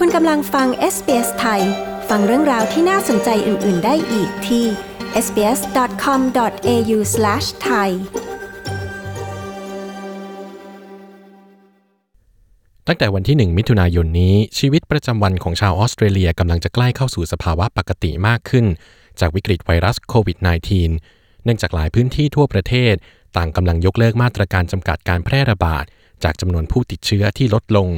คุณกำลังฟัง SBS ไทย ฟังเรื่องราวที่น่าสนใจอื่น ๆ ได้อีกที่ sbs.com.au/thai ตั้งแต่วันที่ 1 มิถุนายนนี้ ชีวิตประจำวันของชาวออสเตรเลียกำลังจะใกล้เข้าสู่สภาวะปกติมากขึ้น จากวิกฤตไวรัสโควิด -19 เนื่องจากหลายพื้นที่ทั่วประเทศ ต่างกำลังยกเลิกมาตรการจำกัดการแพร่ระบาด จากจำนวนผู้ติดเชื้อที่ลดลง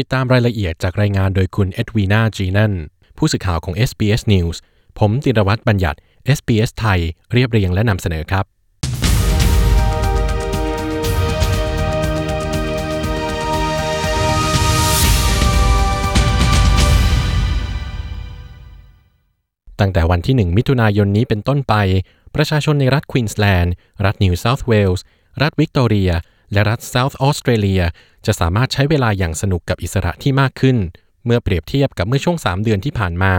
ติดตามรายละเอียดจากรายงานโดยคุณเอ็ดวีนาจีนันผู้สื่อข่าวของ SBS News ผมติรวัตรบัญญัติ SBS ไทย เรียบเรียงและนำเสนอครับตั้งแต่วันที่ 1 มิถุนายนนี้เป็นต้นไป ประชาชนในรัฐควีนสแลนด์ รัฐนิวเซาท์เวลส์ รัฐวิกตอเรีย และรัฐเซาท์ออสเตรเลียจะสามารถใช้เวลาอย่างสนุกกับอิสระที่มากขึ้น เมื่อเปรียบเทียบกับเมื่อช่วง 3 เดือนที่ผ่านมา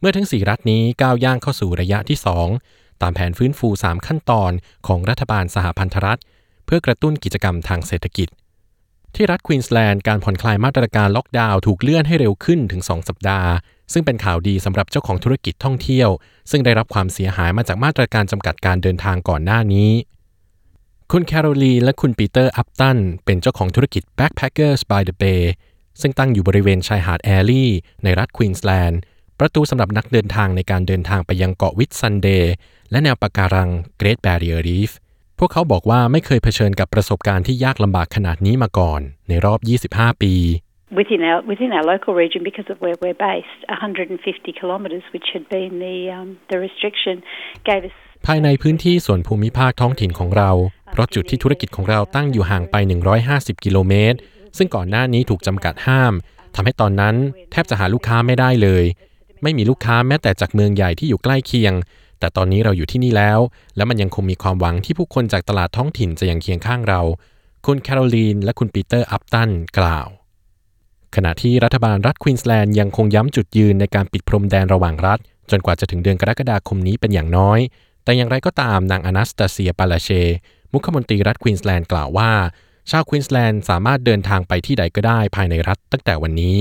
เมื่อทั้ง 4 รัฐนี้ก้าวย่างเข้าสู่ระยะที่ 2 ตามแผนฟื้นฟู 3 ขั้นตอนของรัฐบาลสหพันธรัฐ เพื่อกระตุ้นกิจกรรมทางเศรษฐกิจ ที่รัฐควีนสแลนด์การผ่อนคลายมาตรการล็อกดาวน์ถูกเลื่อนให้เร็วขึ้นถึง 2 สัปดาห์ซึ่งเป็นข่าวดีสำหรับเจ้าของธุรกิจท่องเที่ยว ซึ่งได้รับความเสียหายมาจากมาตรการจำกัดการเดินทางก่อนหน้านี้ คุณแคโรลีและคุณปีเตอร์อัปตันเป็นเจ้าของธุรกิจ Backpackers by the Bay ซึ่งตั้งอยู่บริเวณชายหาดแอลลี่ในรัฐควีนสแลนด์ ประตูสำหรับนักเดินทางในการเดินทางไปยังเกาะวิทซันเดย์และแนวปะการัง Great Barrier Reef พวกเขาบอกว่าไม่เคยเผชิญกับประสบการณ์ที่ยากลำบากขนาดนี้มาก่อนในรอบ 25 ปี within our within our local region because of where we're based, 150 kilometres, which had been the um, the restriction, gave us ภายในพื้นที่ส่วนภูมิภาคท้องถิ่นของเรา เพราะจุดที่ธุรกิจของเราตั้งอยู่ห่างไป 150 กิโลเมตร ซึ่งก่อนหน้านี้ถูกจำกัดห้าม ทำให้ตอนนั้นแทบจะหาลูกค้าไม่ได้เลย ไม่มีลูกค้าแม้แต่จากเมืองใหญ่ที่อยู่ใกล้เคียง แต่ตอนนี้เราอยู่ที่นี่แล้ว และมันยังคงมีความหวังที่ผู้คนจากตลาดท้องถิ่นจะยังเคียงข้างเรา คุณแคโรลีนและคุณปีเตอร์อัปตันกล่าว ขณะที่รัฐบาลรัฐควีนสแลนด์ยังคงย้ำจุดยืนในการปิดพรมแดนระหว่างรัฐ จนกว่าจะถึงเดือนกรกฎาคมนี้เป็นอย่างน้อย แต่อย่างไรก็ตามนางอนาสตาเซียปาลาเช มุขมนตรีรัฐควีนสแลนด์กล่าวว่า ชาวควีนสแลนด์สามารถเดินทางไปที่ใดก็ได้ภายในรัฐตั้งแต่วันนี้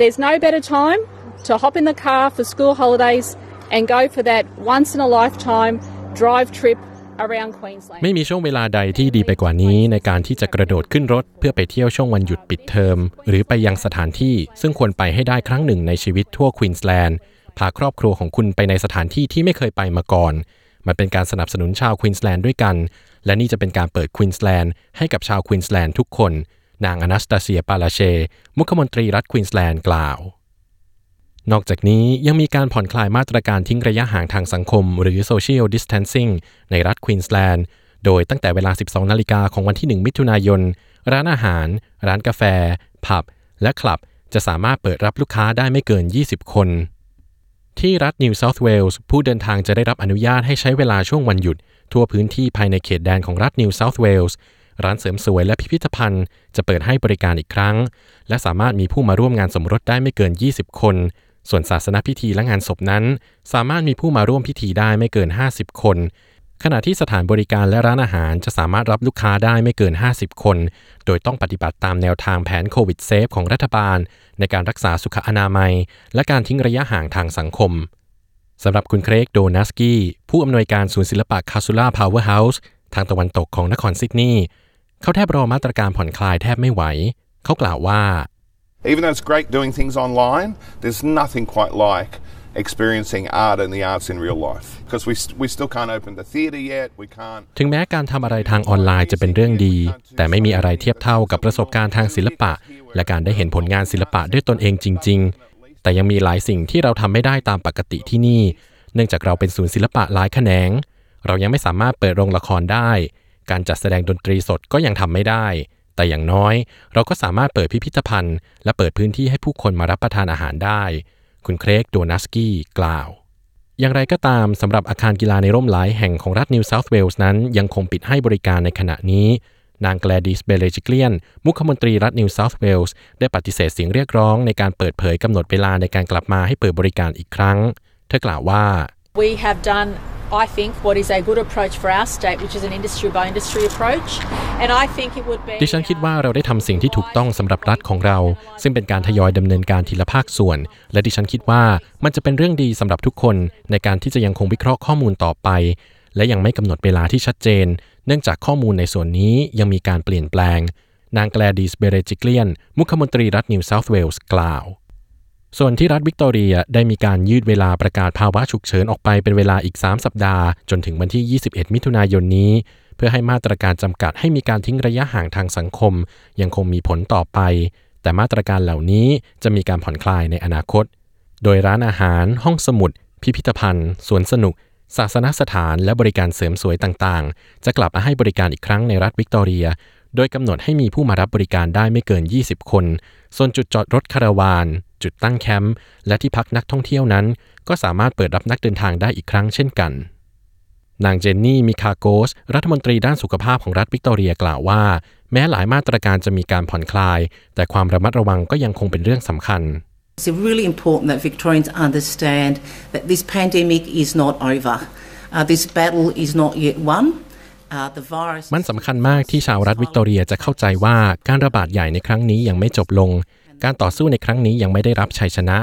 There's no better time to hop in the car for school holidays and go for that once in a lifetime drive trip around Queensland. ไม่มีช่วงเวลาใดที่ดีไปกว่านี้ในการที่จะกระโดดขึ้นรถ เพื่อไปเที่ยวช่วงวันหยุดปิดเทอม หรือไปยังสถานที่ซึ่งควรไปให้ได้ครั้งหนึ่งในชีวิตทั่วควีนสแลนด์ พาครอบครัวของคุณไปในสถานที่ที่ไม่เคยไปมาก่อน มันเป็นการสนับสนุนชาวควีนสแลนด์ด้วยกัน และนี่จะเป็นการเปิดควีนสแลนด์ให้กับชาวควีนสแลนด์ทุกคน นางอนาสตาเซีย ปาลาเช มุขมนตรีรัฐควีนสแลนด์กล่าว นอกจากนี้ยังมีการผ่อนคลายมาตรการทิ้งระยะห่างทางสังคม หรือ Social Distancing ในรัฐควีนสแลนด์โดยตั้งแต่เวลา 12 นาฬิกาของวันที่ 1 มิถุนายน ร้านอาหาร ร้านกาแฟ ผับ และคลับ จะสามารถเปิดรับลูกค้าได้ไม่เกิน 20 คน ที่รัฐนิวเซาท์เวลส์ผู้เดินทางจะได้รับอนุญาตให้ใช้เวลาช่วงวันหยุด ทั่วพื้นที่ภายในเขตแดนของรัฐนิวเซาท์เวลส์ร้านเสริมสวยและพิพิธภัณฑ์จะเปิดให้บริการอีกครั้ง และสามารถมีผู้มาร่วมงานสมรสได้ไม่เกิน 20 คน ส่วนศาสนพิธีและงานศพนั้น สามารถมีผู้มาร่วมพิธีได้ไม่เกิน 50 คน ขณะที่สถานบริการและร้านอาหารจะสามารถรับลูกค้าได้ไม่เกิน 50 คน โดยต้องปฏิบัติตามแนวทางแผน COVIDSafe ของรัฐบาล ในการรักษาสุขอนามัย และการทิ้งระยะห่างทางสังคมสำหรับคุณเครกโดนัสกี้ ผู้อำนวยการศูนย์ศิลปะคาซูล่าพาวเวอร์เฮาส์ทางตะวันตกของนครซิดนีย์เขาแทบรอมาตรการผ่อนคลายแทบไม่ไหว เขากล่าวว่า Even though it's great doing things online, there's nothing quite like experiencing art and the arts in real life. Because we, st- we still can't open the theatre yet, we can't. ถึงแม้การทำอะไรทางออนไลน์จะเป็นเรื่องดี แต่ไม่มีอะไรเทียบเท่ากับประสบการณ์ทางศิลปะ และการได้เห็นผลงานศิลปะด้วยตนเองจริง ๆ แต่ยังมีหลายสิ่งที่เราทำไม่ได้ตามปกติที่นี่ เนื่องจากเราเป็นศูนย์ศิลปะหลายแขนง เรายังไม่สามารถเปิดโรงละครได้ การจัดแสดงดนตรีสดก็ยังทำไม่ได้ แต่อย่างน้อย เราก็สามารถเปิดพิพิธภัณฑ์ และเปิดพื้นที่ให้ผู้คนมารับประทานอาหารได้ คุณเครกโดนัสกี้กล่าว อย่างไรก็ตามสำหรับอาคารกีฬาในร่มหลายแห่งของรัฐนิวเซาท์เวลส์นั้น ยังคงปิดให้บริการในขณะนี้ นางแกลดิสเบเลจิเกลียน มุขมนตรีรัฐนิวเซาท์เวลส์ได้ปฏิเสธเสียงเรียกร้องในการเปิดเผยกำหนดเวลาในการกลับมาให้เปิดบริการอีกครั้ง เธอกล่าวว่า We have done I think, what is a good approach for our state, which is an industry by industry approach. And I think it would be. ดิฉันคิดว่าเราได้ทำสิ่งที่ถูกต้องสำหรับรัฐของเรา ซึ่งเป็นการทยอยดำเนินการทีละภาคส่วน และดิฉันคิดว่ามันจะเป็นเรื่องดีสำหรับทุกคนในการที่จะยังคงวิเคราะห์ข้อมูลต่อไป และยังไม่กำหนดเวลาที่ชัดเจน เนื่องจากข้อมูลในส่วนนี้ยังมีการเปลี่ยนแปลง นางแกลดีสเบเรจิเกลียน มุขมนตรีรัฐนิวเซาท์เวลส์กล่าว ส่วนที่รัฐวิกตอเรียได้มีการยืดเวลาประกาศภาวะฉุกเฉินออกไปเป็นเวลาอีก 3 สัปดาห์ จนถึงวันที่ 21 มิถุนายนนี้ เพื่อให้มาตรการจำกัดให้มีการทิ้งระยะห่างทางสังคม ยังคงมีผลต่อไป แต่มาตรการเหล่านี้จะมีการผ่อนคลายในอนาคต โดยร้านอาหาร ห้องสมุด พิพิธภัณฑ์ สวนสนุก ศาสนสถาน และบริการเสริมสวยต่างๆ จะกลับมาให้บริการอีกครั้งในรัฐวิกตอเรียโดยกำหนดให้มีผู้มารับบริการได้ไม่เกิน 20 คน ส่วนจุดจอดรถคาราวาน จุดตั้งแคมป์และที่พักนักท่องเที่ยวนั้น ก็สามารถเปิดรับนักเดินทางได้อีกครั้งเช่นกัน นางเจนนี่มิคาโกส รัฐมนตรีด้านสุขภาพของรัฐวิกตอเรียกล่าวว่า แม้หลายมาตรการจะมีการผ่อนคลาย แต่ความระมัดระวังก็ยังคงเป็นเรื่องสำคัญ It's really important that Victorians understand that this pandemic is not over. Uh, this battle is not yet won. Uh, the virus. มันสำคัญมากที่ชาวรัฐวิกตอเรียจะเข้าใจว่าการระบาดใหญ่ในครั้งนี้ยังไม่จบลง การต่อสู้ในครั้งนี้ยังไม่ได้รับชัยชนะ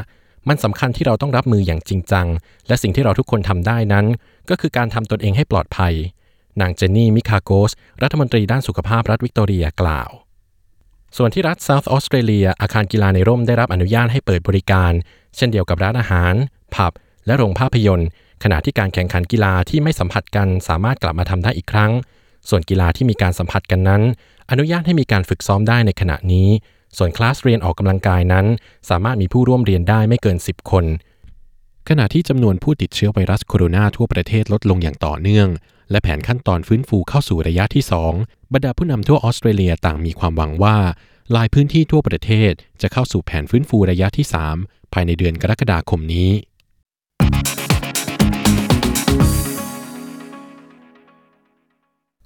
มันสำคัญที่เราต้องรับมืออย่างจริงจัง และสิ่งที่เราทุกคนทำได้นั้น ก็คือการทำตนเองให้ปลอดภัย นางเจนนี่ มิคาโกส รัฐมนตรีด้านสุขภาพรัฐวิกตอเรียกล่าว ส่วนที่รัฐเซาท์ออสเตรเลีย อาคารกีฬาในร่มได้รับอนุญาตให้เปิดบริการ เช่นเดียวกับร้านอาหาร ผับ และโรงภาพยนตร์ ขณะที่การแข่งขันกีฬาที่ไม่สัมผัสกันสามารถกลับมาทำได้อีกครั้ง ส่วนกีฬาที่มีการสัมผัสกันนั้น อนุญาตให้มีการฝึกซ้อมได้ในขณะนี้ ส่วนคลาสเรียนออกกำลังกายนั้น สามารถมีผู้ร่วมเรียนได้ไม่เกิน 10 คน ขณะที่จำนวนผู้ติดเชื้อไวรัสโคโรนาทั่วประเทศลดลงอย่างต่อเนื่อง และแผนขั้นตอนฟื้นฟูเข้าสู่ระยะที่ 2 บรรดาผู้นำทั่วออสเตรเลียต่างมีความหวังว่าหลายพื้นที่ทั่วประเทศจะเข้าสู่แผนฟื้นฟูระยะที่ 3 ภายในเดือนกรกฎาคมนี้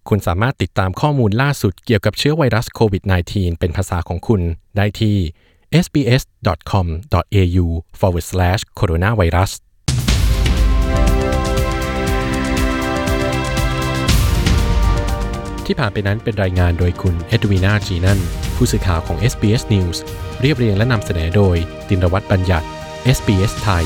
คุณสามารถติดตามข้อมูลล่าสุดเกี่ยวกับเชื้อไวรัสโควิด -19 เป็นภาษาของคุณได้ที่ sbs.com.au forward slash coronavirus ที่ผ่านไปนั้นเป็นรายงานโดยคุณเอ็ดวีนาจีนันผู้สื่อข่าวของ SBS News เรียบเรียงและนำเสนอโดยตินรวัตรบัญญัติ SBS ไทย